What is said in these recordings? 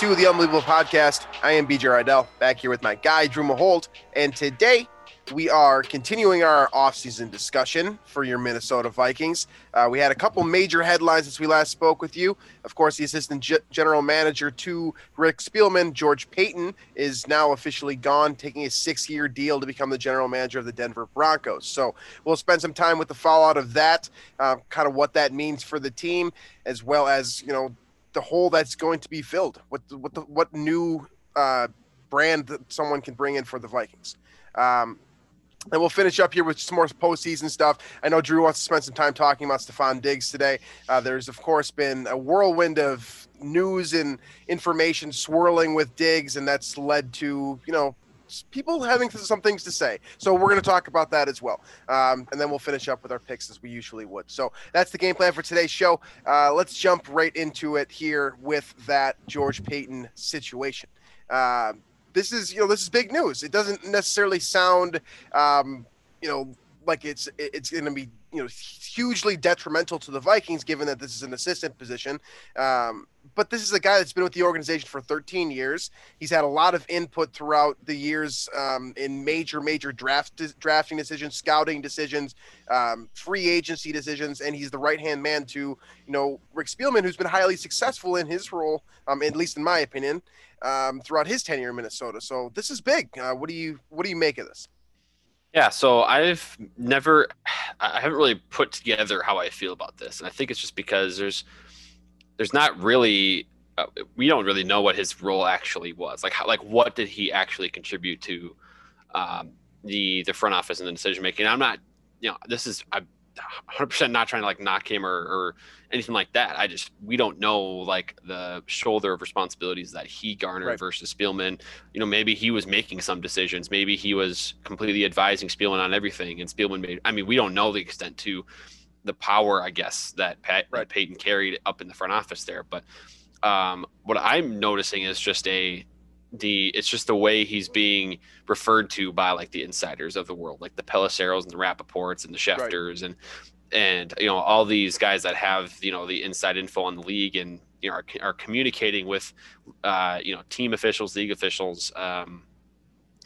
Back to the Unbelievable Podcast. I am BJ Rydell, back here with my guy, Drew Maholt. And today we are continuing our offseason discussion for your Minnesota Vikings. Uh, we had a couple major headlines since we last spoke with you. Of course, the assistant G- general manager to Rick Spielman, George Paton, is now officially gone, taking a six year deal to become the general manager of the Denver Broncos. So we'll spend some time with the fallout of that, uh, kind of what that means for the team, as well as, you know, the hole that's going to be filled. What what the, what new uh, brand that someone can bring in for the Vikings. Um, and we'll finish up here with some more postseason stuff. I know Drew wants to spend some time talking about Stefon Diggs today. Uh, there's of course been a whirlwind of news and information swirling with Diggs, and that's led to you know people having some things to say. So we're going to talk about that as well. Um, and then we'll finish up with our picks as we usually would. So that's the game plan for today's show. Uh, let's jump right into it here with that George Paton situation. Uh, this is, you know, this is big news. It doesn't necessarily sound, um, you know, like it's it's going to be you know hugely detrimental to the Vikings given that this is an assistant position. Um, but this is a guy that's been with the organization for 13 years. He's had a lot of input throughout the years um, in major major draft drafting decisions, scouting decisions, um, free agency decisions, and he's the right hand man to you know Rick Spielman, who's been highly successful in his role, um, at least in my opinion, um, throughout his tenure in Minnesota. So this is big. Uh, what do you what do you make of this? Yeah, so I've never, I haven't really put together how I feel about this, and I think it's just because there's, there's not really, uh, we don't really know what his role actually was. Like, how, like what did he actually contribute to, um, the the front office and the decision making? I'm not, you know, this is I'm 100% not trying to like knock him or, or anything like that. I just we don't know like the shoulder of responsibilities that he garnered Right. versus Spielman. You know, maybe he was making some decisions. Maybe he was completely advising Spielman on everything, and Spielman made. I mean, we don't know the extent to the power, I guess, that Pat Right. Paton carried up in the front office there. But um, what I'm noticing is just a the it's just the way he's being referred to by like the insiders of the world, like the Pelisseros and the Rappaports and the Schefters and and you know all these guys that have you know the inside info on the league and you know are, are communicating with uh, you know team officials, league officials, um,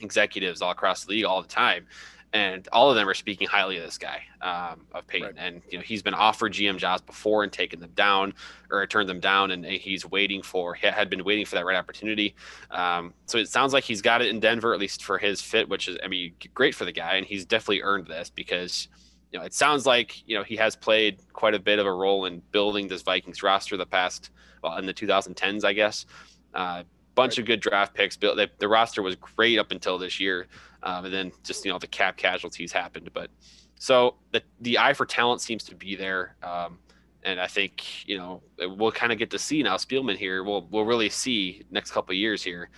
executives all across the league all the time. And all of them are speaking highly of this guy, um, of Paton. Right. And you know he's been offered GM jobs before and taken them down, or turned them down, and he's waiting for had been waiting for that right opportunity. Um, so it sounds like he's got it in Denver, at least for his fit, which is I mean great for the guy, and he's definitely earned this because you know it sounds like you know he has played quite a bit of a role in building this Vikings roster the past well in the 2010s, I guess. Uh, bunch of good draft picks. Built the, the roster was great up until this year, um, and then just you know the cap casualties happened. But so the the eye for talent seems to be there, um, and I think you know we'll kind of get to see now Spielman here. We'll we'll really see next couple years here.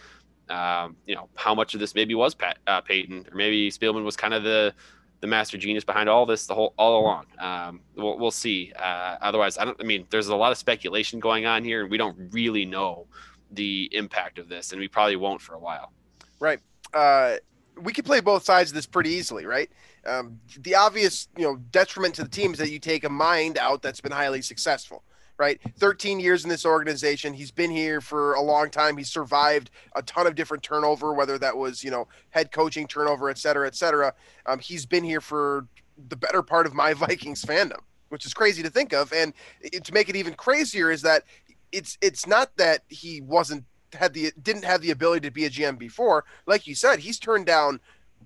Um, you know how much of this maybe was Pat uh, Paton, or maybe Spielman was kind of the the master genius behind all this the whole all along. Um, we'll, we'll see. Uh, otherwise, I don't. I mean, there's a lot of speculation going on here, and we don't really know the impact of this, and we probably won't for a while. Right. Uh, we could play both sides of this pretty easily, right? Um, the obvious, you know, detriment to the team is that you take a mind out that's been highly successful, right? 13 years in this organization. He's been here for a long time. He's survived a ton of different turnover, whether that was, you know, head coaching turnover, et cetera, et cetera. Um, he's been here for the better part of my Vikings fandom, which is crazy to think of. And to make it even crazier is that it's it's not that he wasn't had the didn't have the ability to be a GM before. Like you said, he's turned down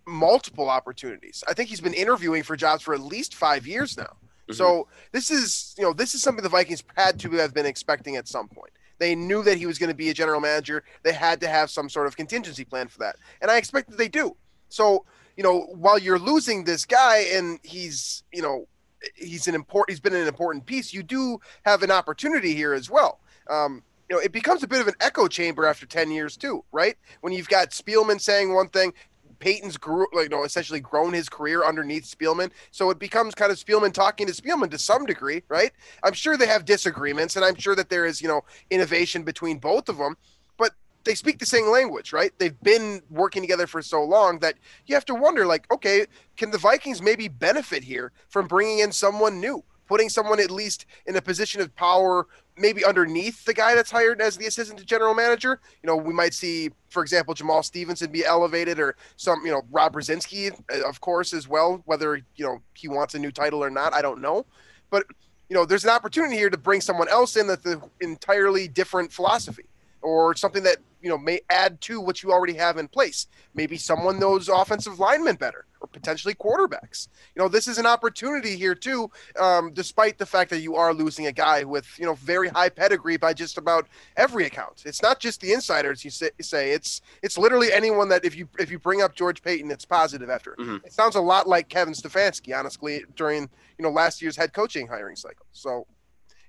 multiple opportunities. I think he's been interviewing for jobs for at least five years now. Mm-hmm. So this is you know this is something the Vikings had to have been expecting at some point. They knew that he was going to be a general manager. They had to have some sort of contingency plan for that, and I expect that they do. So you know while you're losing this guy and he's you know he's an important he's been an important piece. You do have an opportunity here as well. Um, you know, it becomes a bit of an echo chamber after 10 years too, right? When you've got Spielman saying one thing, Paton's grew, like, you know, essentially grown his career underneath Spielman. So it becomes kind of Spielman talking to Spielman to some degree, right? I'm sure they have disagreements, and I'm sure that there is, you know, innovation between both of them, but they speak the same language, right? They've been working together for so long that you have to wonder, like, okay, can the Vikings maybe benefit here from bringing in someone new? Putting someone at least in a position of power maybe underneath the guy that's hired as the assistant general manager. You know, we might see, for example, Jamaal Stephenson be elevated, or some, you know, Rob Brzezinski, uh, of course, as well. Whether you know he wants a new title or not, I don't know. But you know, there's an opportunity here to bring someone else in that's an entirely different philosophy or something that you know may add to what you already have in place. Maybe someone knows offensive linemen better, or potentially quarterbacks. You know, this is an opportunity here too, um, despite the fact that you are losing a guy with you know very high pedigree by just about every account. It's not just the insiders you say, say it's it's literally anyone that if you if you bring up George Paton, it's positive after. Mm-hmm. It sounds a lot like Kevin Stefanski, honestly, during you know last year's head coaching hiring cycle. So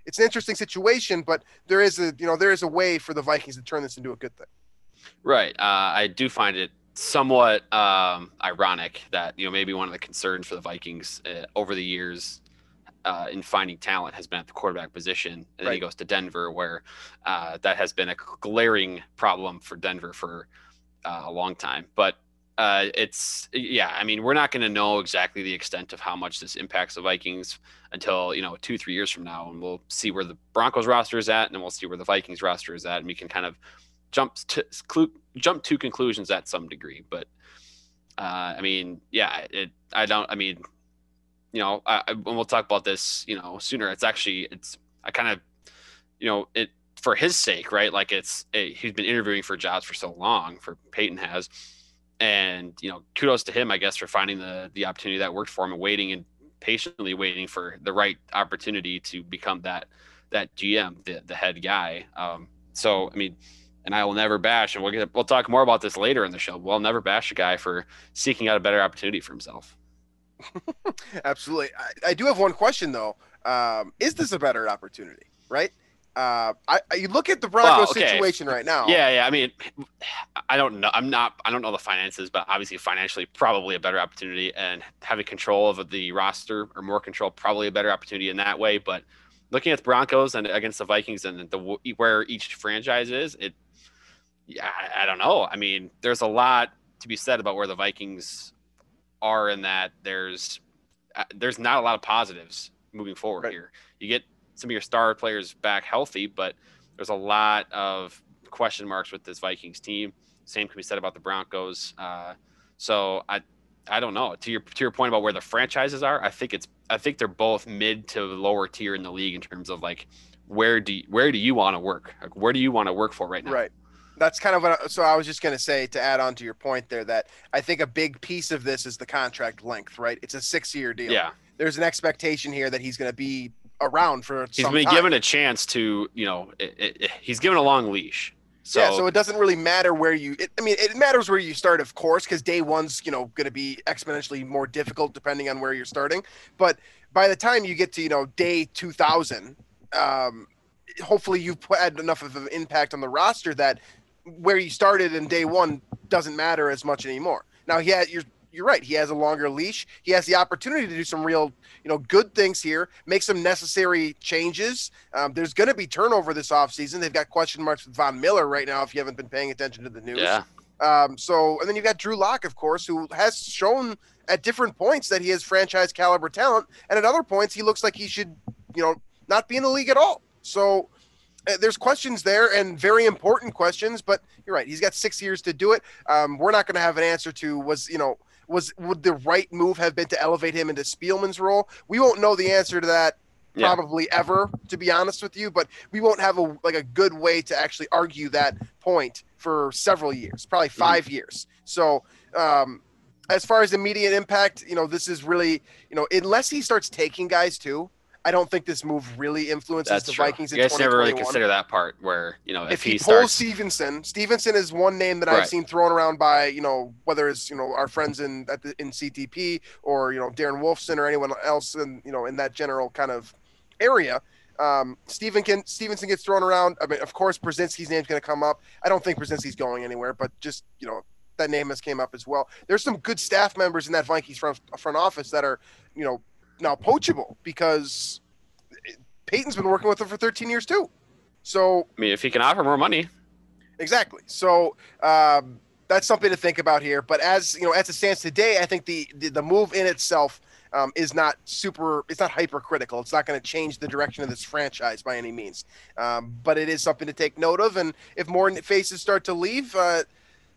it's an interesting situation, but there is a you know there is a way for the Vikings to turn this into a good thing. Right. Uh, I do find it somewhat um, ironic that you know maybe one of the concerns for the Vikings uh, over the years uh, in finding talent has been at the quarterback position, and right. then he goes to Denver, where uh, that has been a glaring problem for Denver for uh, a long time. But uh, it's yeah, I mean, we're not going to know exactly the extent of how much this impacts the Vikings until you know two, three years from now, and we'll see where the Broncos roster is at, and then we'll see where the Vikings roster is at, and we can kind of jump to jump to conclusions at some degree. But uh, I mean, yeah, it. I don't. I mean, you know, I, I, we'll talk about this, you know, sooner. It's actually, it's. I kind of, you know, it for his sake, right? Like it's. It, he's been interviewing for jobs for so long. For Paton has and you know kudos to him i guess for finding the the opportunity that worked for him and waiting and patiently waiting for the right opportunity to become that that gm the, the head guy. Um, so i mean and i will never bash and we'll get we'll talk more about this later in the show we'll never bash a guy for seeking out a better opportunity for himself. Absolutely. I, I, do have one question though. Um, is this a better opportunity right uh, I, you look at the Broncos okay. situation right now. Yeah, yeah. I mean, I don't know. I'm not. I don't know the finances, but obviously, financially, probably a better opportunity, and having control of the roster or more control, probably a better opportunity in that way. But looking at the Broncos and against the Vikings and the where each franchise is, it. Yeah, I, I don't know. I mean, there's a lot to be said about where the Vikings are in that. There's uh, there's not a lot of positives moving forward right. here. You get some of your star players back healthy, but there's a lot of question marks with this Vikings team. Same can be said about the Broncos. Uh, so I, I don't know. To your to your point about where the franchises are, I think it's I think they're both mid to lower tier in the league in terms of like where do you, where do you want to work? Like where do you want to work for right now? Right. That's kind of what. so I was just going to say to add on to your point there that I think a big piece of this is the contract length. Right. It's a six year deal. Yeah. There's an expectation here that he's going to be around for. He's been time. given a chance to, you know, it, it, he's given a long leash. So, yeah, so it doesn't really matter where you. It, I mean, it matters where you start, of course, because day one's you know going to be exponentially more difficult depending on where you're starting. But by the time you get to you know day two thousand, um, hopefully you've had enough of an impact on the roster that where you started in day one doesn't matter as much anymore. Now, yeah, you're you're right. He has a longer leash. He has the opportunity to do some real, you know, good things here, make some necessary changes. Um, there's going to be turnover this offseason. They've got question marks with Von Miller right now if you haven't been paying attention to the news. Yeah. Um, so, and then you've got Drew Lock, of course, who has shown at different points that he has franchise caliber talent. And at other points, he looks like he should, you know, not be in the league at all. So, uh, there's questions there and very important questions, but you're right. He's got six years to do it. Um, we're not going to have an answer to was, you know, was would the right move have been to elevate him into Spielman's role? We won't know the answer to that yeah. probably ever, to be honest with you. But we won't have a like a good way to actually argue that point for several years, probably mm-hmm. 5 mm-hmm. years. So um, as far as immediate impact, you know, this is really, you know, unless he starts taking guys too, I don't think this move really influences That's the true. Vikings in You guys never really consider that part where you know if, if he, he, pulls starts. Stephenson, Stephenson is one name that I've seen thrown around by you know whether it's you know our friends in at the, in CTP or you know Darren Wolfson or anyone else in you know in that general kind of area. Um, Steven can, Stephenson gets thrown around. I mean, of course, Brzezinski's name's going to come up. I don't think Brzezinski's going anywhere, but just you know that name has came up as well. There's some good staff members in that Vikings front, front office that are you know now poachable because Paton's been working with them for 13 years too. So I mean, if he can offer more money, Exactly. So um, that's something to think about here. But as you know, as it stands today, I think the the, the move in itself um, is not super. It's not hypercritical. It's not going to change the direction of this franchise by any means. Um, but it is something to take note of. And if more faces start to leave, uh,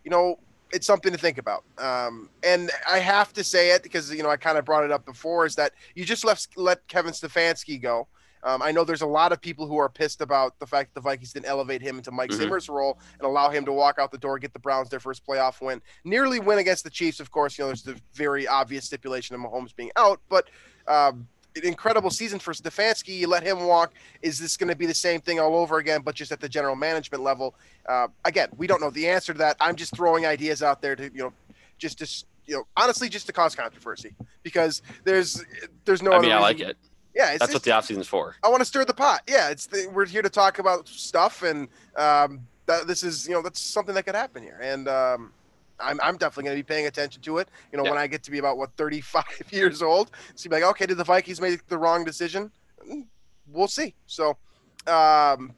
you know. It's something to think about, um, and I have to say it because you know I kind of brought it up before. Is that you just left let Kevin Stefanski go? Um, I know there's a lot of people who are pissed about the fact that the Vikings didn't elevate him into Mike Mhm. Zimmer's role and allow him to walk out the door, get the Browns their first playoff win, nearly win against the Chiefs. Of course, you know there's the very obvious stipulation of Mahomes being out, but um, incredible season for Stefanski. You let him walk. Is this going to be the same thing all over again, but just at the general management level? Uh, again, we don't know the answer to that. I'm just throwing ideas out there to you know, just to you know, honestly, just to cause controversy because there's there's no. I other mean, I like it. Yeah, it's, That's what the offseason's for. I want to stir the pot. Yeah, it's the, we're here to talk about stuff, and um, that, this is you know that's something that could happen here, and um, I'm I'm definitely going to be paying attention to it. You know, Yeah. when I get to be about what 35 years old, so be like, okay, did the Vikings make the wrong decision? Mm, We'll see. So, um,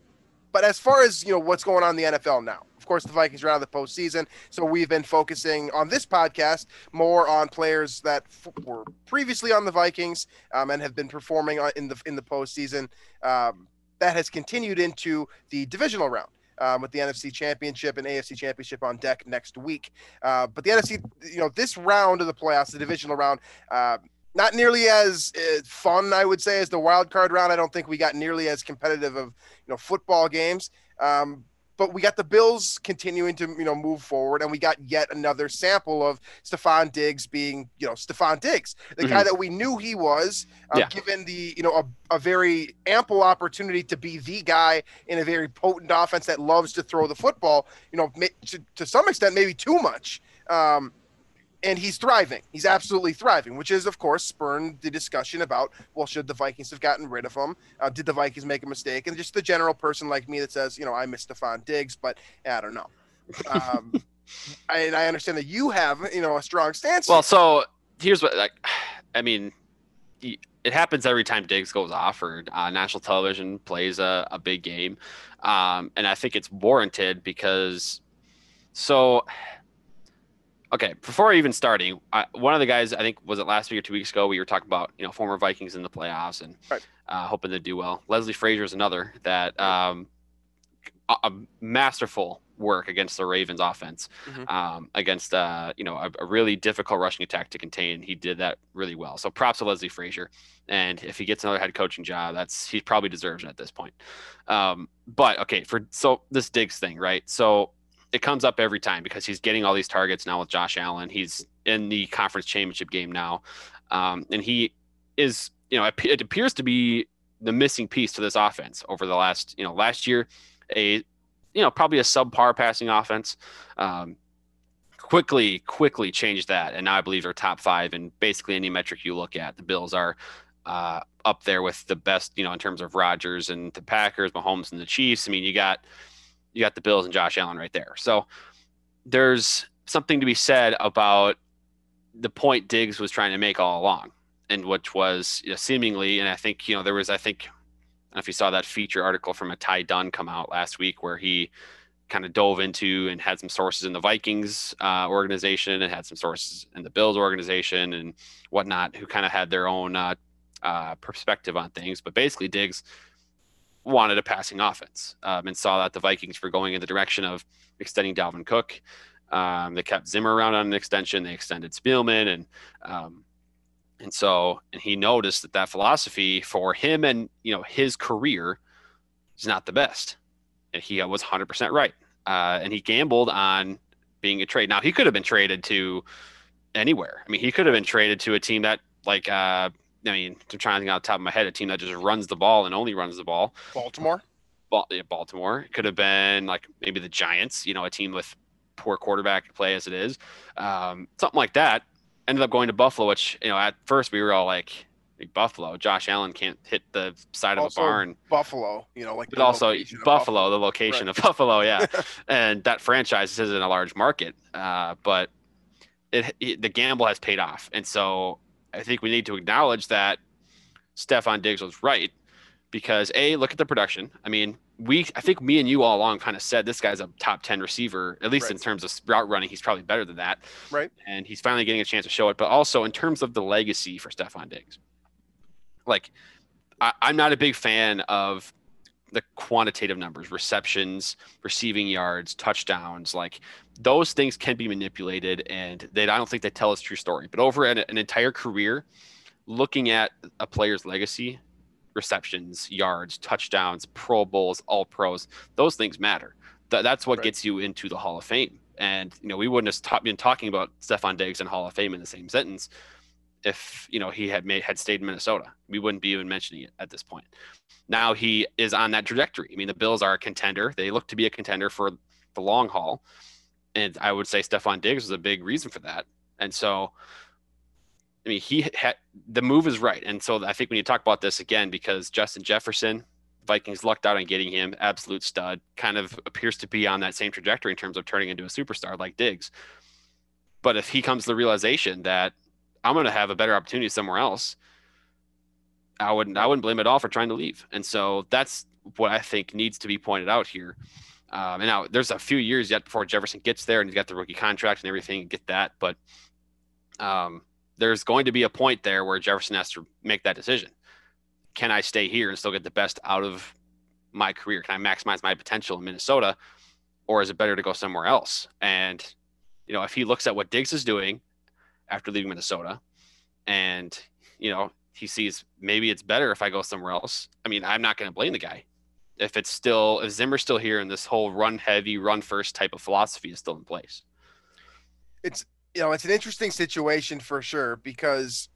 but as far as you know, what's going on in the NFL now? Of course, the Vikings are out of the postseason, so we've been focusing on this podcast more on players that f- were previously on the Vikings um, and have been performing in the in the postseason. Um, that has continued into the divisional round. Um, with the NFC Championship and AFC Championship on deck next week, uh, but the NFC, you know, this round of the playoffs, the divisional round, uh, not nearly as uh, fun, I would say, as the wild card round. I don't think we got nearly as competitive of you know football games. Um, but we got the Bills continuing to you know move forward, and we got yet another sample of Stefon Diggs being you know Stefon Diggs, the guy that we knew he was, um, Yeah. given the you know a, a very ample opportunity to be the guy in a very potent offense that loves to throw the football. You know, to, to some extent, maybe too much. Um, and he's thriving. He's absolutely thriving, which is, of course, spurned the discussion about, well, should the Vikings have gotten rid of him? Uh, did the Vikings make a mistake? And just the general person like me that says, you know, I miss Stefon Diggs, but I don't know. Um, I, and I understand that you have, you know, a strong stance. Well, so here's what like, I mean, it happens every time Diggs goes off or uh, national television plays a, a big game, um, and I think it's warranted because, so, okay, before even starting, I, one of the guys I think was it last week or two weeks ago we were talking about you know former Vikings in the playoffs and Right. uh, hoping to do well. Leslie Frazier is another that um, a, a masterful work against the Ravens offense Mhm. um, against uh, you know a, a really difficult rushing attack to contain. He did that really well. So props to Leslie Frazier. And if he gets another head coaching job, that's he probably deserves it at this point. Um, but okay, for so this Diggs thing, right? So it comes up every time because he's getting all these targets now with Josh Allen. He's in the conference championship game now, um, and he is you know it, appears to be the missing piece to this offense over the last you know last year a you know probably a subpar passing offense. Um, quickly, quickly changed that, and now I believe they're top five in basically any metric you look at. The Bills are uh, up there with the best, you know, in terms of Rodgers and the Packers, Mahomes and the Chiefs. I mean, you got you got the Bills and Josh Allen right there. So there's something to be said about the point Diggs was trying to make all along, and which was you know, seemingly, and I think you know there was I think I if you saw that feature article from a Ty Dunne come out last week where he kind of dove into and had some sources in the Vikings uh, organization and had some sources in the Bills organization and whatnot who kind of had their own uh, uh, perspective on things. But basically, Diggs wanted a passing offense um, and saw that the Vikings were going in the direction of extending Dalvin Cook. Um, they kept Zimmer around on an extension. They extended Spielman and um, and so and he noticed that that philosophy for him and you know his career is not the best and he was 100% right uh, and he gambled on being a trade now he could have been traded to anywhere i mean he could have been traded to a team that like uh, I mean, I'm trying to think off the top of my head, a team that just runs the ball and only runs the ball. Baltimore. Baltimore. It could have been like maybe the Giants, you know, a team with poor quarterback play as it is, um, something like that. Ended up going to Buffalo, which you know at first we were all like, Buffalo, Josh Allen can't hit the side Also, of a barn. Buffalo, you know, like But also of Buffalo, the location Right. of Buffalo, yeah, and that franchise isn't a large market, uh, but it, it the gamble has paid off, and so I think we need to acknowledge that Stefon Diggs was right because a look at the production. I mean, we I think me and you all along kind of said this guy's a top ten receiver, at least in terms of route running. He's probably better than that, Right. And he's finally getting a chance to show it, but also in terms of the legacy for Stefon Diggs, like I, I'm not a big fan of the quantitative numbers, receptions, receiving yards, touchdowns, like those things can be manipulated and they I don't think they tell us true story. But over an, an entire career, looking at a player's legacy, receptions, yards, touchdowns, Pro Bowls, All Pros, those things matter. Th- that's what Right. gets you into the Hall of Fame. And you know, we wouldn't have ta- been talking about Stefon Diggs and Hall of Fame in the same sentence if you know he had made had stayed in Minnesota. We wouldn't be even mentioning it at this point. Now he is on that trajectory. I mean, the Bills are a contender. They look to be a contender for the long haul. And I would say Stefon Diggs was a big reason for that. And so, I mean, he had the move is right. And so I think when you talk about this again, because Justin Jefferson, Vikings lucked out on getting him, absolute stud, kind of appears to be on that same trajectory in terms of turning into a superstar like Diggs. But if he comes to the realization that I'm going to have a better opportunity somewhere else, I wouldn't I wouldn't blame it all for trying to leave. And so that's what I think needs to be pointed out here. Um, and now there's a few years yet before Jefferson gets there and he's got the rookie contract and everything, get that. But um, there's going to be a point there where Jefferson has to make that decision. Can I stay here and still get the best out of my career? Can I maximize my potential in Minnesota? Or is it better to go somewhere else? And, you know, if he looks at what Diggs is doing after leaving Minnesota and, you know, he sees maybe it's better if I go somewhere else. I mean, I'm not going to blame the guy if it's still if Zimmer's still here and this whole run heavy, run first type of philosophy is still in place. It's, you know, it's an interesting situation for sure because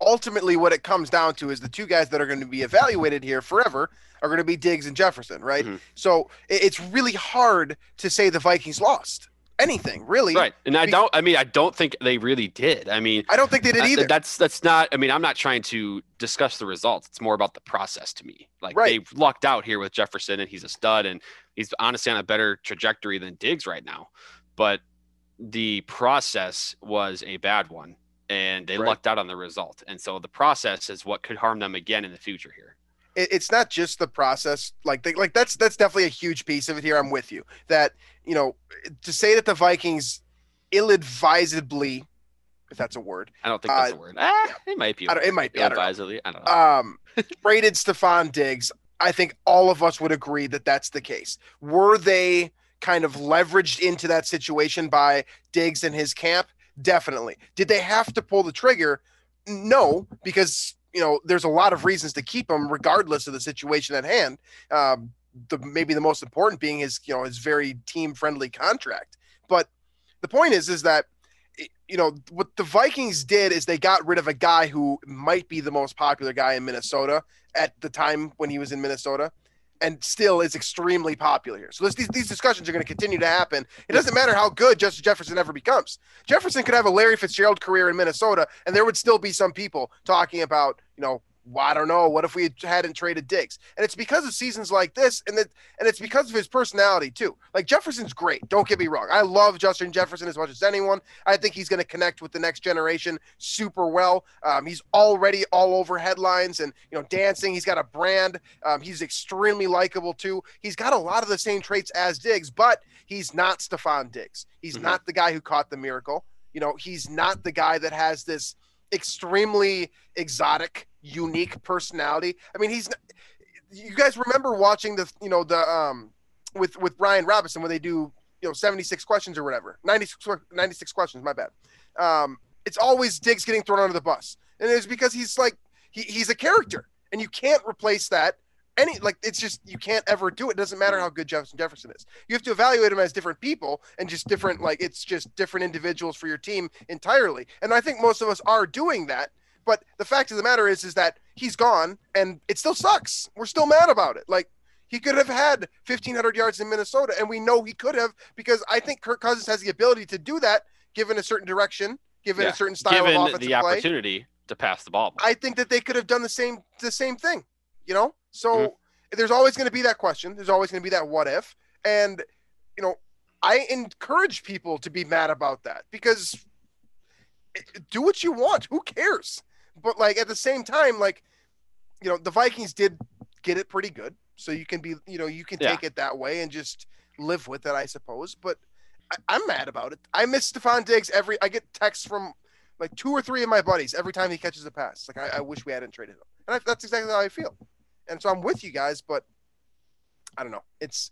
ultimately what it comes down to is the two guys that are going to be evaluated here forever are going to be Diggs and Jefferson, right? Mhm. So it's really hard to say the Vikings lost anything, really. Right. And I don't I mean I don't think they really did. I mean I don't think they did either. That's that's not I mean I'm not trying to discuss the results. It's more about the process to me. Like Right. they lucked out here with Jefferson and he's a stud and he's honestly on a better trajectory than Diggs right now. But the process was a bad one and they Right. lucked out on the result. And so the process is what could harm them again in the future here. It, it's not just the process like they, like that's that's definitely a huge piece of it here i'm with you that you know to say that the vikings ill-advisedly if that's a word I don't think that's Uh, a word. Ah, it might be. I don't- it might be, I don't know. Ill-advisedly. I don't know. um traded Stefon Diggs, I think all of us would agree that that's the case. Were they kind of leveraged into that situation by Diggs and his camp? Definitely. Did they have to pull the trigger? No, because you know there's a lot of reasons to keep him, regardless of the situation at hand. Um, the maybe the most important being his you know his very team friendly contract. But the point is, is that you know what the Vikings did is they got rid of a guy who might be the most popular guy in Minnesota at the time when he was in Minnesota, and still is extremely popular here. So this, these these discussions are going to continue to happen. It doesn't matter how good Justin Jefferson ever becomes. Jefferson could have a Larry Fitzgerald career in Minnesota, and there would still be some people talking about you know. Well, I don't know. What if we hadn't traded Diggs? And it's because of seasons like this, and that, and it's because of his personality too. Like Jefferson's great. Don't get me wrong. I love Justin Jefferson as much as anyone. I think he's going to connect with the next generation super well. Um, he's already all over headlines and you know dancing. He's got a brand. Um, he's extremely likable too. He's got a lot of the same traits as Diggs, but he's not Stefon Diggs. He's Mhm. not the guy who caught the miracle. You know, he's not the guy that has this extremely exotic, unique personality. I mean, he's. You guys remember watching the you know the um with with Brian Robinson when they do you know 76 questions or whatever 96 96 questions my bad um it's always diggs getting thrown under the bus and it's because he's like he, he's a character and you can't replace that any like it's just you can't ever do it. it doesn't matter how good jefferson jefferson is you have to evaluate them as different people and just different like it's just different individuals for your team entirely and i think most of us are doing that But the fact of the matter is, is that he's gone, and it still sucks. We're still mad about it. Like he could have had 1,500 yards in Minnesota, and we know he could have because I think Kirk Cousins has the ability to do that given a certain direction, given Yeah. a certain style Given of offensive the play. opportunity to pass the ball. I think that they could have done the same the same thing, you know. So Mhm. there's always going to be that question. There's always going to be that what if, and you know, I encourage people to be mad about that because do what you want. Who cares? But like at the same time, like you know, the Vikings did get it pretty good, so you can be you know you can Yeah. take it that way and just live with it, I suppose. But I, I'm mad about it. I miss Stefon Diggs every. I get texts from like two or three of my buddies every time he catches a pass. Like I, I wish we hadn't traded him, and I, that's exactly how I feel. And so I'm with you guys, but I don't know. It's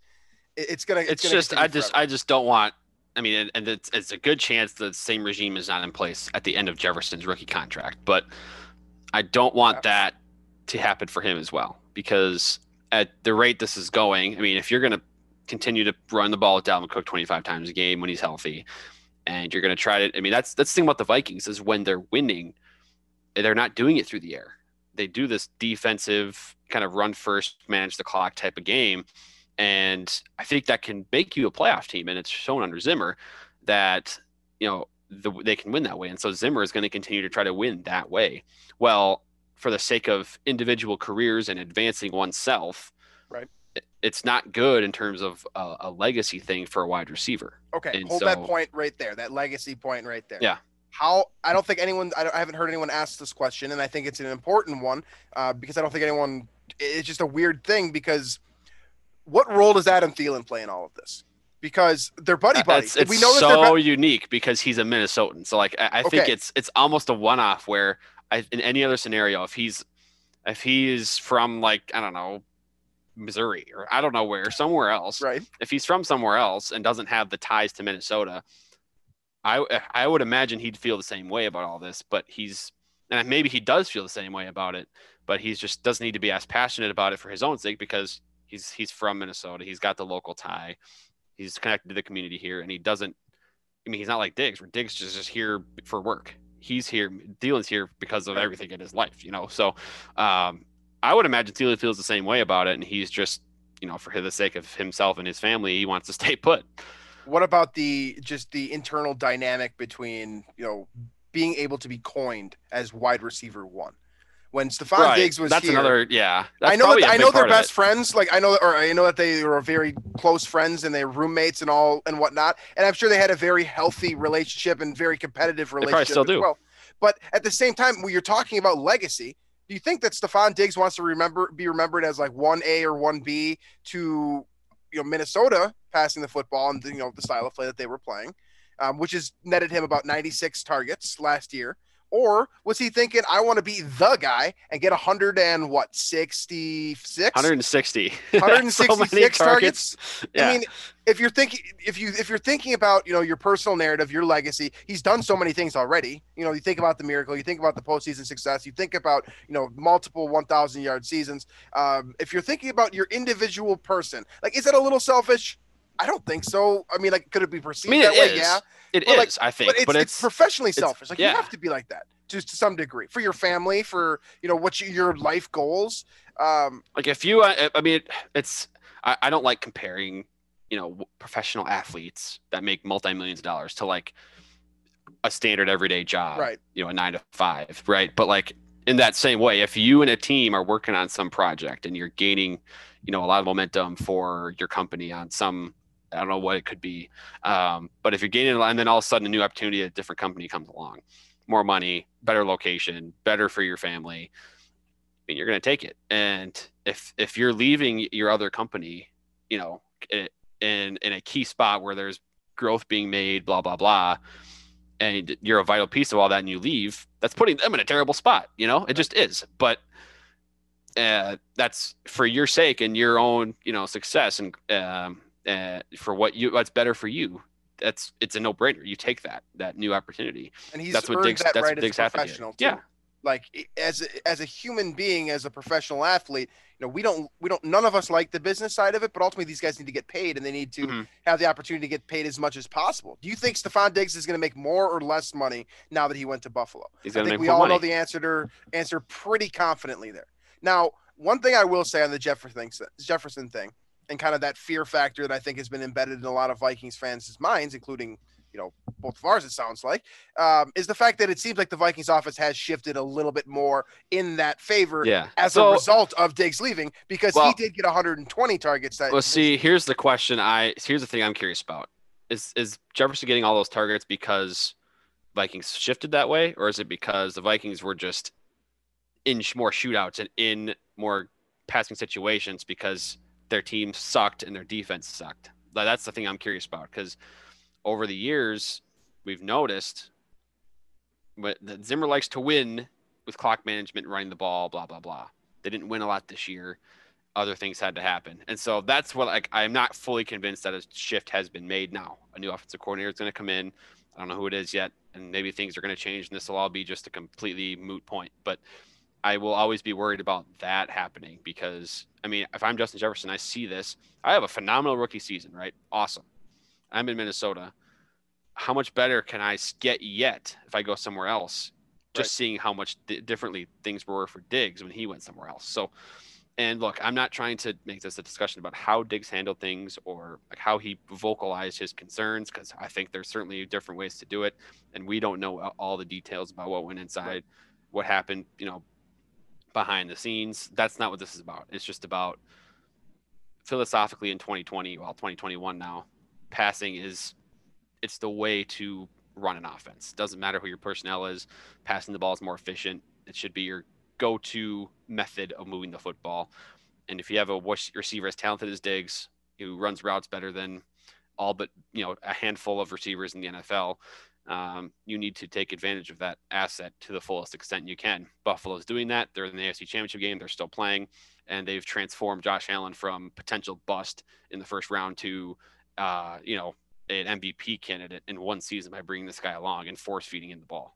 it's gonna. It's, it's gonna just I just forever. I just don't want. I mean, and, and it's, it's a good chance the same regime is not in place at the end of Jefferson's rookie contract, but I don't want Yeah. that to happen for him as well because at the rate this is going, I mean, if you're going to continue to run the ball with Dalvin Cook 25 times a game when he's healthy, and you're going to try to, I mean, that's that's the thing about the Vikings is when they're winning, they're not doing it through the air. They do this defensive kind of run first, manage the clock type of game. And I think that can make you a playoff team. And it's shown under Zimmer that, you know, the, they can win that way. And so Zimmer is going to continue to try to win that way. Well, for the sake of individual careers and advancing oneself, Right. It's not good in terms of a, a legacy thing for a wide receiver. okay. and Hold that point right there. That legacy point right there. Yeah. How I don't think anyone. I, don't, I haven't heard anyone ask this question, and I think it's an important one uh, because I don't think anyone. It's just a weird thing because what role does Adam Thielen play in all of this? Because they're buddy uh, buddies. It's, it's we know that they're so bu- unique because he's a Minnesotan. So like I, I think Okay. it's it's almost a one off where I, in any other scenario, if he's if he is from like I don't know Missouri or I don't know where somewhere else, right. if he's from somewhere else and doesn't have the ties to Minnesota, I I would imagine he'd feel the same way about all this. But he's and maybe he does feel the same way about it, but he just doesn't need to be as passionate about it for his own sake because he's he's from Minnesota. He's got the local tie. He's connected to the community here, and he doesn't. I mean, he's not like Diggs, where Diggs is just here for work. He's here. Thielen's here because of everything in his life, you know. So, um, I would imagine Thielen feels the same way about it, and he's just, you know, for the sake of himself and his family, he wants to stay put. What about the just the internal dynamic between you know being able to be coined as wide receiver one when Stefon Diggs was That's here? another, yeah. That's I know that, I know they're best friends. Like I know, or I know that they were very close friends and they're roommates and all and whatnot. And I'm sure they had a very healthy relationship and very competitive relationship. still do. Well, but at the same time, when you're talking about legacy, do you think that Stefon Diggs wants to remember be remembered as like one A or one B to you know Minnesota passing the football and you know the style of play that they were playing, um, which has netted him about 96 targets last year? Or was he thinking, I want to be the guy and get 100 and what, 66? 160. 166 So many targets. Yeah. I mean, if you're thinking if you if you're thinking about you know your personal narrative, your legacy, he's done so many things already. You know, you think about the miracle, you think about the postseason success, you think about you know multiple 1,000 yard seasons. Um, if you're thinking about your individual person, like is that a little selfish? I don't think so. I mean, like, could it be I perceived mean, that way? is. Yeah, It But, like, I think. but it's, But it's, professionally it's- selfish. Like yeah. you have to be like that, just to some degree, for your family, for you know what you, your life goals. Um, like if you uh, i mean it's I, I don't like comparing you know professional athletes that make multi-millions of dollars to like a standard everyday job right. you know a nine to five right but like in that same way if you and a team are working on some project and you're gaining you know a lot of momentum for your company on some i don't know what it could be um, but if you're gaining and then all of a sudden a new opportunity at a different company comes along more money better location better for your family I mean, you're going to take it. And if if you're leaving your other company, you know, in in a key spot where there's growth being made, blah blah blah, and you're a vital piece of all that, and you leave, that's putting them in a terrible spot. You know, it just is. But uh, that's for your sake and your own, you know, success and um, uh, for what you what's better for you. That's it's a no brainer. You take that that new opportunity. And he's That's what earned Diggs- that that's right what Diggs as a to do. professional. Too. Yeah. Like as a, as a human being, as a professional athlete, you know, we don't we don't none of us like the business side of it, but ultimately these guys need to get paid and they need to Mhm. have the opportunity to get paid as much as possible. Do you think Stefon Diggs is going to make more or less money now that he went to Buffalo? He's I think we all money. know the answer to answer pretty confidently there. Now, one thing I will say on the Jefferson thing, Jefferson thing, and kind of that fear factor that I think has been embedded in a lot of Vikings fans' minds, including you know both of ours, it sounds like, um, is the fact that it seems like the Vikings offense has shifted a little bit more in that favor yeah. as so, a result of Diggs leaving because Well- he did get 120 targets. That Well, see, here's the question. I here's the thing I'm curious about: is is Jefferson getting all those targets because Vikings shifted that way, or is it because the Vikings were just in more shootouts and in more passing situations because their team sucked and their defense sucked? That's the thing I'm curious about because over the years we've noticed that Zimmer likes to win with clock management, running the ball, blah blah blah. They didn't win a lot this year other things had to happen. And so that's what like I'm not fully convinced that a shift has been made now. A new offensive coordinator is going to come in. I don't know who it is yet, and maybe things are going to change, and this will all be just a completely moot point. But I will always be worried about that happening because I mean, if I'm Justin Jefferson, I see this. I have a phenomenal rookie season, right? Awesome. I'm in Minnesota. How much better can I get yet if I go somewhere else? Just Right. seeing how much di- differently things were for Diggs when he went somewhere else. So and look, I'm not trying to make this a discussion about how Diggs handled things or like how he vocalized his concerns, because I think there's certainly different ways to do it, and we don't know all the details about what went inside, what happened, you know, behind the scenes. That's not what this is about. It's just about philosophically in 2020, well, 2021 now, passing is it's the way to run an offense. Doesn't matter who your personnel is, passing the ball is more efficient. It should be your go-to method of moving the football. And if you have a receiver as talented as Diggs, who runs routes better than all but you know a handful of receivers in the NFL, um, you need to take advantage of that asset to the fullest extent you can. Buffalo's doing that. They're in the AFC Championship game. They're still playing, and they've transformed Josh Allen from potential bust in the first round to, uh, you know, an MVP candidate in one season by bringing this guy along and force feeding him the ball.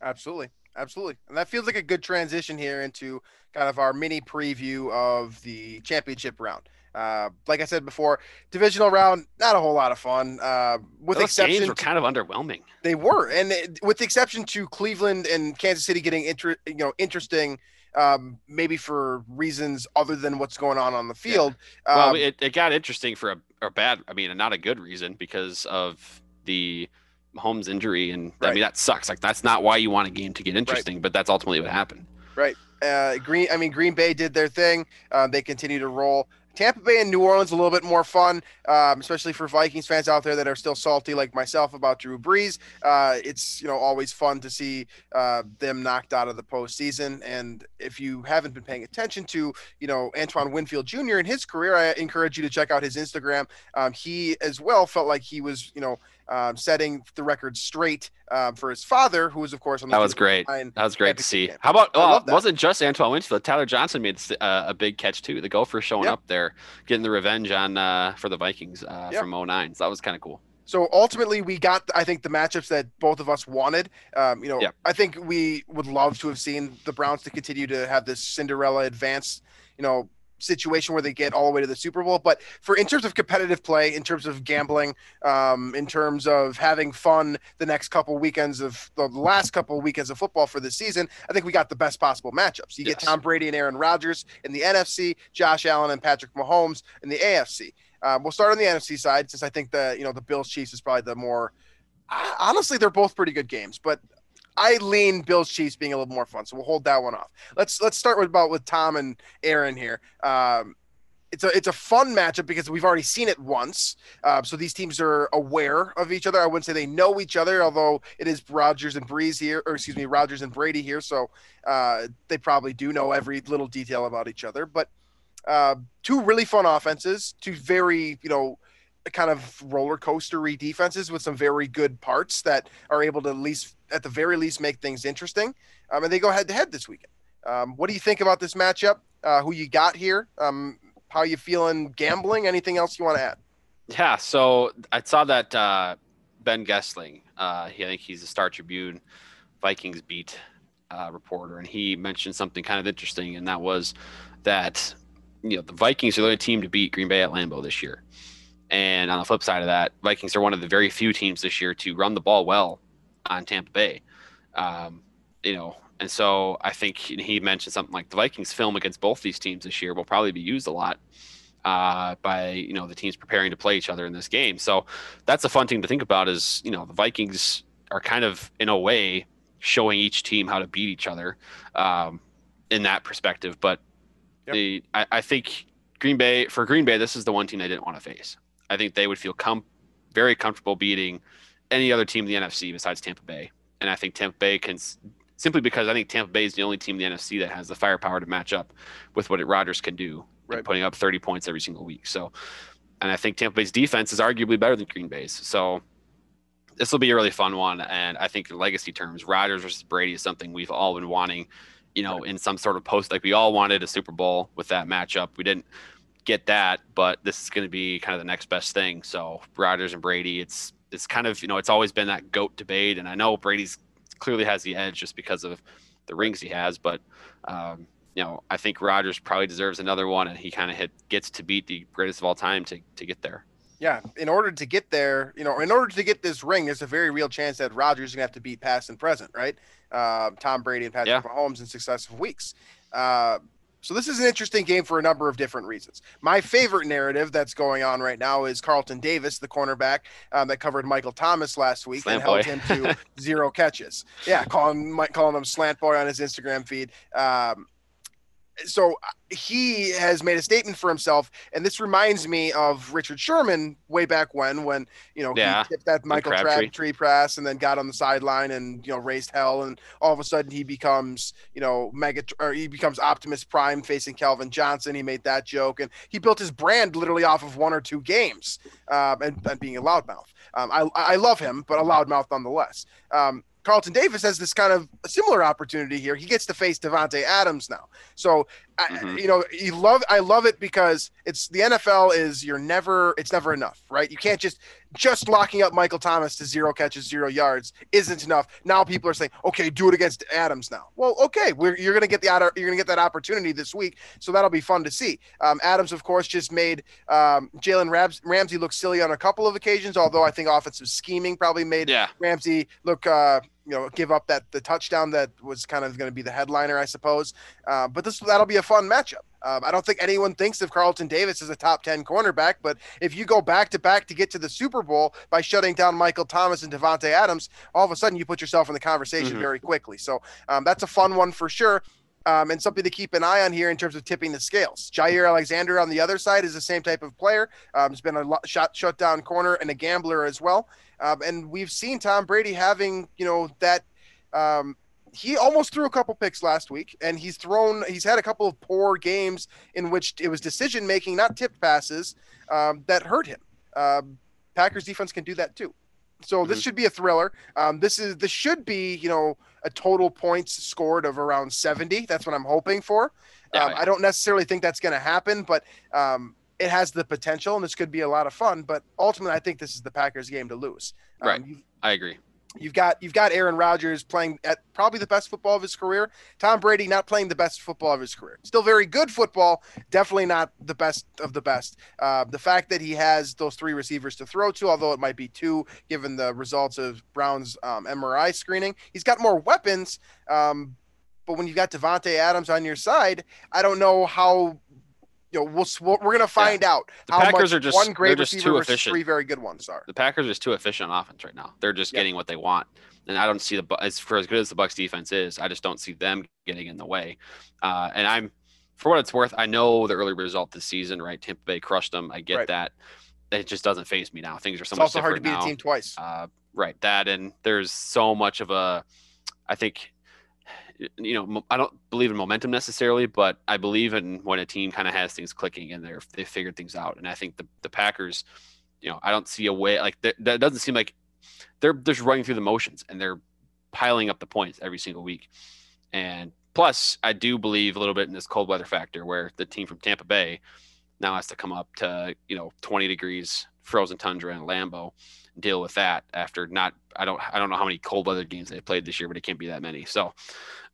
Absolutely. Absolutely. And that feels like a good transition here into kind of our mini preview of the championship round. Uh, like I said before, divisional round, not a whole lot of fun. Uh, with Those exception, games were kind of underwhelming. they were, and it- with the exception to Cleveland and Kansas City getting inter- you know interesting, um, maybe for reasons other than what's going on on the field. Well, Um, it, it got interesting for a, a bad, I mean, not a good reason because of the Mahomes injury. And I mean, that sucks. Like, that's not why you want a game to get interesting, but that's ultimately what happened. Right. Uh, Green, I mean, Green Bay did their thing. Uh, they continue to roll. Tampa Bay and New Orleans a little bit more fun, um, especially for Vikings fans out there that are still salty like myself about Drew Brees. Uh, it's you know always fun to see uh, them knocked out of the postseason. And if you haven't been paying attention to you know Antoine Winfield Jr. in his career, I encourage you to check out his Instagram. Um, he as well felt like he was you know um, setting the record straight um, for his father, who was of course on the That was great. That was great to see. game. How about, well, it wasn't just Antoine Winfield. Tyler Johnson made uh, a big catch too. The gopher showing Yep. up there, getting the revenge on uh, for the Vikings uh, Yep. from 09. So that was kind of cool. So ultimately, we got, I think, the matchups that both of us wanted. Um, you know, Yeah. I think we would love to have seen the Browns to continue to have this Cinderella advance, you know, situation where they get all the way to the Super Bowl. But for in terms of competitive play, in terms of gambling, um, in terms of having fun the next couple weekends of the last couple weekends of football for this season, I think we got the best possible matchups. You get Tom Brady and Aaron Rodgers in the NFC, Josh Allen and Patrick Mahomes in the AFC. Um, we'll start on the NFC side since I think the you know the Bills Chiefs is probably the more. Honestly, they're both pretty good games, but I lean Bills Chiefs being a little more fun, so we'll hold that one off. Let's let's start with about with Tom and Aaron here. Um, it's a it's a fun matchup because we've already seen it once, uh, so these teams are aware of each other. I wouldn't say they know each other, although it is Rodgers and Brees here, or excuse me, Rodgers and Brady here, so uh, they probably do know every little detail about each other. But uh, two really fun offenses, two very you know kind of roller coastery defenses with some very good parts that are able to at least at the very least make things interesting. Um, and they go head to head this weekend. Um, what do you think about this matchup? Uh, who you got here? Um, how you feeling gambling? Anything else you want to add? Yeah, so I saw that uh, Ben Goessling, uh, he, I think he's a Star Tribune Vikings beat uh, reporter, and he mentioned something kind of interesting, and that was that you know the Vikings are the only team to beat Green Bay at Lambeau this year. And on the flip side of that, Vikings are one of the very few teams this year to run the ball well on Tampa Bay. Um, you know, and so I think he mentioned something like the Vikings film against both these teams this year will probably be used a lot uh, by you know the teams preparing to play each other in this game. So that's a fun thing to think about. Is you know the Vikings are kind of in a way showing each team how to beat each other um, in that perspective. But yep. the I, I, think Green Bay for Green Bay, this is the one team I didn't want to face. I think they would feel com- very comfortable beating any other team in the NFC besides Tampa Bay. And I think Tampa Bay can simply because I think Tampa Bay is the only team in the NFC that has the firepower to match up with what Rodgers can do, right. putting up 30 points every single week. So, and I think Tampa Bay's defense is arguably better than Green Bay's. So, this will be a really fun one. And I think in legacy terms, Rodgers versus Brady is something we've all been wanting, you know, in some sort of post. Like we all wanted a Super Bowl with that matchup. We didn't get that, but this is going to be kind of the next best thing. So Rodgers and Brady, it's it's kind of you know it's always been that goat debate, and I know Brady's clearly has the edge just because of the rings he has, but um, you know I think Rodgers probably deserves another one, and he kind of hit gets to beat the greatest of all time to to get there. Yeah, in order to get there, you know, in order to get this ring, there's a very real chance that Rodgers is gonna have to beat past and present, right? Uh, Tom Brady and Patrick yeah. Mahomes in successive weeks. Uh, so this is an interesting game for a number of different reasons. My favorite narrative that's going on right now is Carlton Davis, the cornerback um, that covered Michael Thomas last week slant and boy. held him to zero catches. Yeah, calling calling him slant boy on his Instagram feed. Um, so uh, he has made a statement for himself, and this reminds me of Richard Sherman way back when, when you know yeah. he tipped that Michael Crabtree press and then got on the sideline and you know raised hell, and all of a sudden he becomes you know mega or he becomes Optimus Prime facing Calvin Johnson. He made that joke, and he built his brand literally off of one or two games, um, and, and, being a loudmouth. Um, I I love him, but a loudmouth nonetheless. Um, Carlton Davis has this kind of similar opportunity here. He gets to face Davante Adams now. So, mm-hmm. I, you know, you love I love it because it's the NFL is you're never it's never enough, right? You can't just just locking up Michael Thomas to zero catches, zero yards isn't enough. Now people are saying, "Okay, do it against Adams now." Well, okay, you're going to get the you're going to get that opportunity this week, so that'll be fun to see. Um, Adams, of course, just made um, Jalen Rams- Ramsey look silly on a couple of occasions, although I think offensive scheming probably made yeah. Ramsey look. Uh, you know give up that the touchdown that was kind of going to be the headliner, I suppose. Uh, but this that'll be a fun matchup. Um, I don't think anyone thinks of Carlton Davis as a top 10 cornerback, but if you go back to back to get to the Super Bowl by shutting down Michael Thomas and Davante Adams, all of a sudden you put yourself in the conversation mm-hmm. very quickly. So um, that's a fun one for sure. Um, and something to keep an eye on here in terms of tipping the scales. Jaire Alexander on the other side is the same type of player. Um, has been a shot shutdown corner and a gambler as well. Um, and we've seen Tom Brady having, you know, that. Um, he almost threw a couple picks last week, and he's thrown. He's had a couple of poor games in which it was decision making, not tipped passes, um, that hurt him. Um, Packers defense can do that too. So mm-hmm. this should be a thriller. Um, this is this should be you know a total points scored of around seventy. That's what I'm hoping for. Yeah, um, I don't necessarily think that's going to happen, but um, it has the potential, and this could be a lot of fun. But ultimately, I think this is the Packers' game to lose. Um, right. I agree. You've got you've got Aaron Rodgers playing at probably the best football of his career. Tom Brady not playing the best football of his career. Still very good football, definitely not the best of the best. Uh, the fact that he has those three receivers to throw to, although it might be two, given the results of Brown's um, MRI screening, he's got more weapons. Um, but when you've got Davante Adams on your side, I don't know how you know, we'll, we're going to find yeah. out the Packers are just one great just receiver too efficient. three very good ones are. The Packers are just too efficient on offense right now. They're just yeah. getting what they want, and I don't see the as for as good as the Bucks defense is, I just don't see them getting in the way. Uh, and I'm, for what it's worth, I know the early result this season, right? Tampa Bay crushed them. I get right. that. It just doesn't phase me now. Things are so it's much also hard to beat now. a team twice. Uh, right. That and there's so much of a, I think you know, I don't believe in momentum necessarily, but I believe in when a team kind of has things clicking and they're they figured things out. And I think the the Packers, you know, I don't see a way like that, doesn't seem like they're just running through the motions and they're piling up the points every single week. And plus, I do believe a little bit in this cold weather factor where the team from Tampa Bay now has to come up to you know 20 degrees frozen tundra and Lambeau deal with that after not I don't I don't know how many cold weather games they played this year, but it can't be that many. So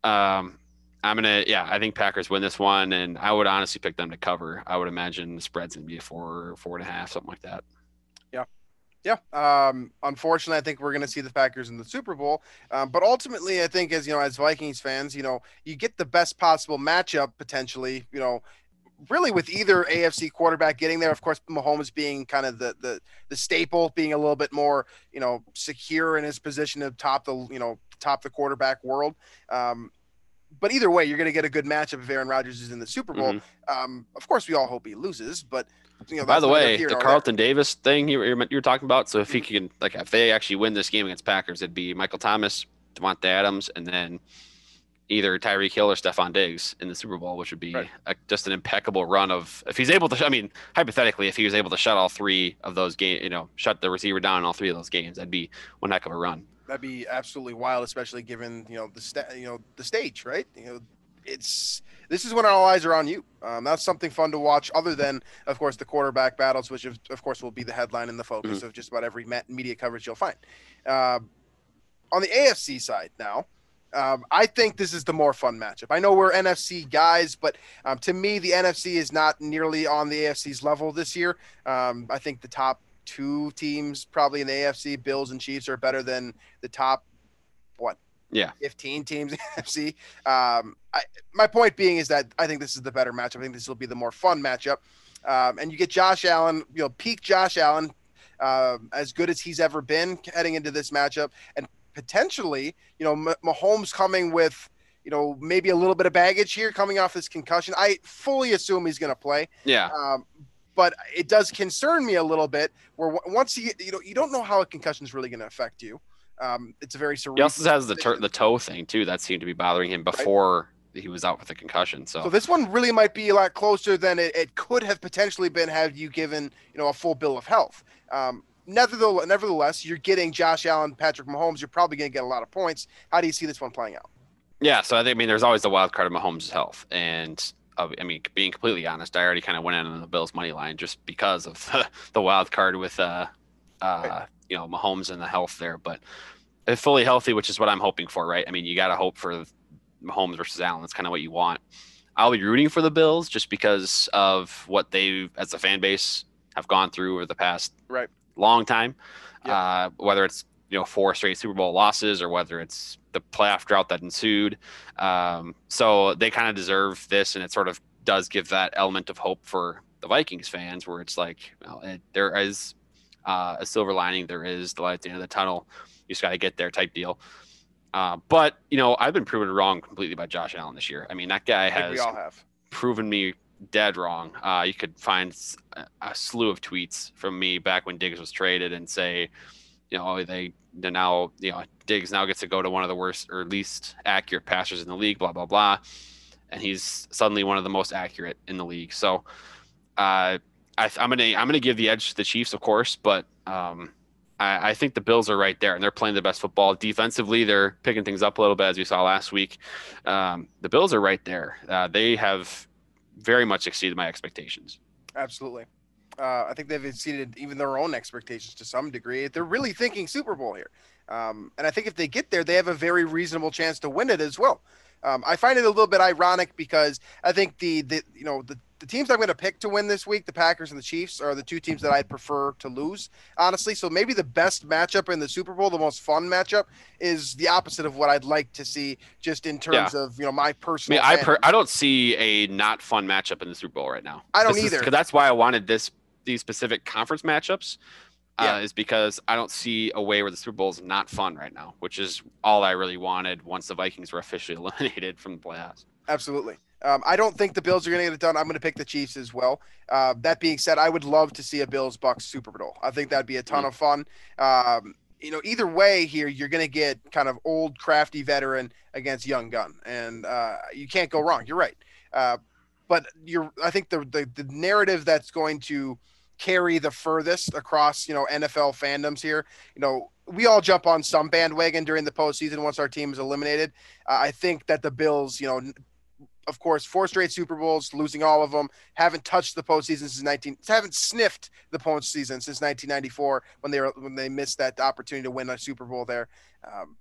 Um, I'm gonna, yeah, I think Packers win this one, and I would honestly pick them to cover. I would imagine the spread's gonna be a four, four and a half, something like that. Yeah. Yeah. Um, unfortunately, I think we're to see the Packers in the Super Bowl. Um, but ultimately, I think as you know, as Vikings fans, you know, you get the best possible matchup potentially. You know, really with either AFC quarterback getting there. Of course, Mahomes being kind of the the the staple, being a little bit more you know secure in his position of top the you know top the quarterback world. Um, but either way, you're going to get a good matchup if Aaron Rodgers is in the Super Bowl. Mhm. Um, of course, we all hope he loses, but you know. By the way, the Carlton Davis thing you were, you were talking about. So if Mm-hmm. he can, like, if they actually win this game against Packers, it'd be Michael Thomas, Davante Adams, and then either Tyreek Hill or Stefon Diggs in the Super Bowl, which would be Right. a, just an impeccable run of if he's able to. I mean, hypothetically, if he was able to shut all three of those games, you know, shut the receiver down in all three of those games, that'd be one heck of a run. That'd be absolutely wild, especially given you know the sta- you know the stage, right? You know, it's this is when all eyes are on you. Um, that's something fun to watch. Other than, of course, the quarterback battles, which of, of course will be the headline and the focus of just about every media coverage you'll find. Um on the AFC side now. Um, I think this is the more fun matchup. I know we're NFC guys, but um, to me, the NFC is not nearly on the AFC's level this year. Um, I think the top two teams, probably in the AFC, Bills and Chiefs, are better than the top, what, Yeah. 15 teams in the NFC. Um, I, my point being is that I think this is the better matchup. I think this will be the more fun matchup. Um, and you get Josh Allen, you know, peak Josh Allen, um, as good as he's ever been heading into this matchup, and potentially, you know, Mahomes coming with, you know, maybe a little bit of baggage here coming off this concussion. I fully assume he's going to play. Yeah. Um, but it does concern me a little bit where once you you know you don't know how a concussion is really going to affect you. Um, it's a very He cerebral. also has the tur the toe thing too that seemed to be bothering him before he was out with a concussion. So, So this one really might be a lot closer than it, it could have potentially been had you given you know a full bill of health. Um, nevertheless, nevertheless, you're getting Josh Allen, Patrick Mahomes. You're probably going to get a lot of points. How do you see this one playing out? yeah. So I think I mean there's always the wild card of Mahomes' health, and uh, I mean being completely honest, I already kind of went in on the Bills money line just because of the, the wild card with uh, uh, Right. you know Mahomes and the health there, but if fully healthy, which is what I'm hoping for, right? I mean you got to hope for Mahomes versus Allen. That's kind of what you want. I'll be rooting for the Bills just because of what they, as a fan base, have gone through over the past Right. Long time. Yep. Uh, whether it's you know four straight Super Bowl losses or whether it's the playoff drought that ensued, um, so they kind of deserve this, and it sort of does give that element of hope for the Vikings fans, where it's like well, it, there is uh, a silver lining, there is the light at the end of the tunnel. You just got to get there, type deal. Uh, but you know, I've been proven wrong completely by Josh Allen this year. I mean, that guy has we all have. proven me dead wrong. Uh, you could find a slew of tweets from me back when Diggs was traded and say, you know, oh, they they now you know Diggs now gets to go to one of the worst or least accurate passers in the league, blah blah blah, and he's suddenly one of the most accurate in the league. So, uh, I, I'm gonna I'm gonna give the edge to the Chiefs, of course, but um, I, I think the Bills are right there, and they're playing the best football. Defensively, they're picking things up a little bit, as we saw last week. Um, the Bills are right there. Uh, they have very much exceeded my expectations. Absolutely. Uh, I think they've exceeded even their own expectations to some degree. They're really thinking Super Bowl here. Um, and I think if they get there, they have a very reasonable chance to win it as well. Um, I find it a little bit ironic because I think the, the you know the, the teams I'm going to pick to win this week, the Packers and the Chiefs, are the two teams that I'd prefer to lose, honestly. So maybe the best matchup in the Super Bowl, the most fun matchup, is the opposite of what I'd like to see, just in terms of you know my I mean, personal. I per- I don't see a not fun matchup in the Super Bowl right now. I don't This is- either. 'cause that's why I wanted this these specific conference matchups. Uh, Yeah. Is because I don't see a way where the Super Bowl is not fun right now, which is all I really wanted once the Vikings were officially eliminated from the playoffs. Absolutely. Um, I don't think the Bills are going to get it done. I'm going to pick the Chiefs as well. Uh, that being said, I would love to see a Bills Bucks Super Bowl. I think that'd be a ton of fun. Um, you know, either way, here you're going to get kind of old, crafty veteran against young gun, and uh, you can't go wrong. You're right. Uh, but you're, I think the, the the narrative that's going to carry the furthest across, you know, NFL fandoms here. You know, we all jump on some bandwagon during the postseason once our team is eliminated. Uh, I think that the Bills, you know, of course, four straight Super Bowls, losing all of them, haven't touched the postseason since 19, haven't sniffed the postseason since 1994 when they were when they missed that opportunity to win a Super Bowl there. Um,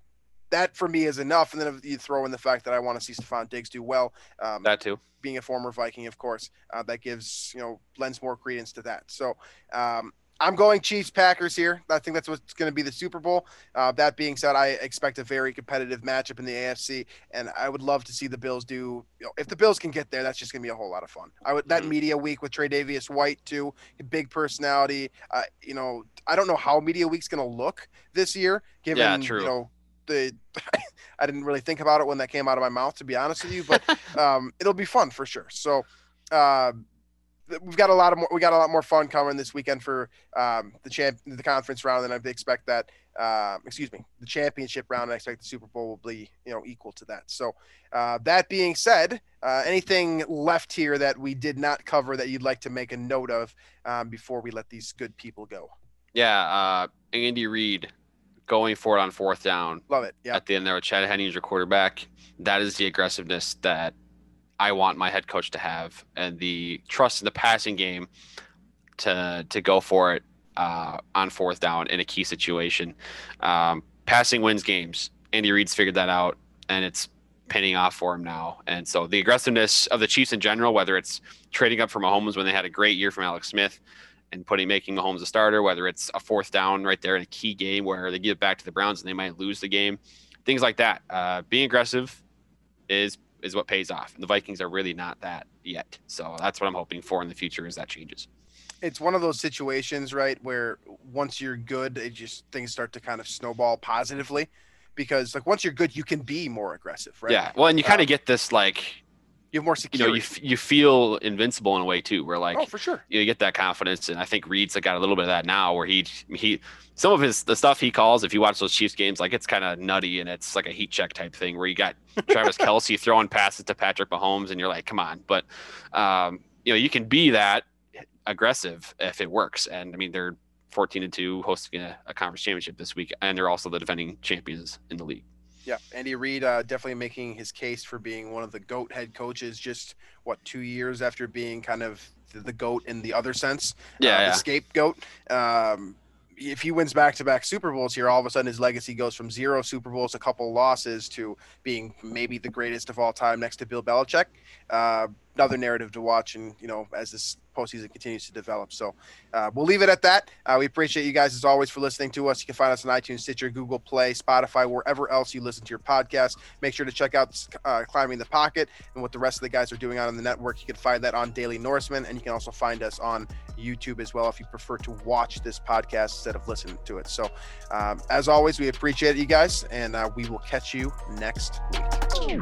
that for me is enough. And then if you throw in the fact that I want to see Stefon Diggs do well, um, That too. being a former Viking, of course, uh, that gives you know lends more credence to that. So um, I'm going Chiefs Packers here. I think that's what's going to be the Super Bowl. Uh, that being said, I expect a very competitive matchup in the AFC, and I would love to see the Bills do. You know, if the Bills can get there, that's just going to be a whole lot of fun. I would that Mhm. media week with Tre'Davious White too, big personality. Uh, you know, I don't know how media week's going to look this year, given Yeah, you know the. I didn't really think about it when that came out of my mouth, to be honest with you, but um, it'll be fun for sure. So uh, we've got a lot of more. We got a lot more fun coming this weekend for um, the champ, the conference round, and I expect that. Uh, excuse me, the championship round. And I expect the Super Bowl will be you know equal to that. So uh, that being said, uh, anything left here that we did not cover that you'd like to make a note of um, before we let these good people go? Yeah, uh, Andy Reid going for it on fourth down Love it. Yeah. at the end there with Chad Hennings, your quarterback. That is the aggressiveness that I want my head coach to have, and the trust in the passing game to to go for it uh, on fourth down in a key situation. Um, passing wins games. Andy Reid's figured that out, and it's pinning off for him now. And so the aggressiveness of the Chiefs in general, whether it's trading up for Mahomes when they had a great year from Alex Smith and putting making Mahomes a starter, whether it's a fourth down right there in a key game where they give it back to the Browns and they might lose the game, things like that. Uh, being aggressive is is what pays off. And the Vikings are really not that yet. So that's what I'm hoping for in the future is that changes. it's one of those situations, right, where once you're good, it just things start to kind of snowball positively, because like once you're good, you can be more aggressive, right? Yeah. Well, and you kind Um, of get this like you have more you know security. you f- you feel invincible in a way too, where like oh, for sure. you, get that confidence, and I think Reid's got a little bit of that now, where he he some of his the stuff he calls. If you watch those Chiefs games, like it's kind of nutty and it's like a heat check type thing, where you got Travis Kelsey throwing passes to Patrick Mahomes, and you're like, come on, but um, you know you can be that aggressive if it works, and I mean they're 14 and two, hosting a, a conference championship this week, and they're also the defending champions in the league. Yeah, Andy Reid uh, definitely making his case for being one of the goat head coaches. Just what two years after being kind of the, goat in the other sense, Yeah, uh, yeah. the scapegoat. Um, if he wins back-to-back Super Bowls here, all of a sudden his legacy goes from zero Super Bowls, a couple losses, to being maybe the greatest of all time, next to Bill Belichick. Uh, another narrative to watch, and you know, as this postseason continues to develop. So uh, we'll leave it at that. Uh, we appreciate you guys as always for listening to us. You can find us on iTunes, Stitcher, Google Play, Spotify, wherever else you listen to your podcast. Make sure to check out uh, Climbing the Pocket and what the rest of the guys are doing out on the network. You can find that on Daily Norseman, and you can also find us on YouTube as well if you prefer to watch this podcast instead of listening to it. So, um, as always, we appreciate you guys, and uh, we will catch you next week.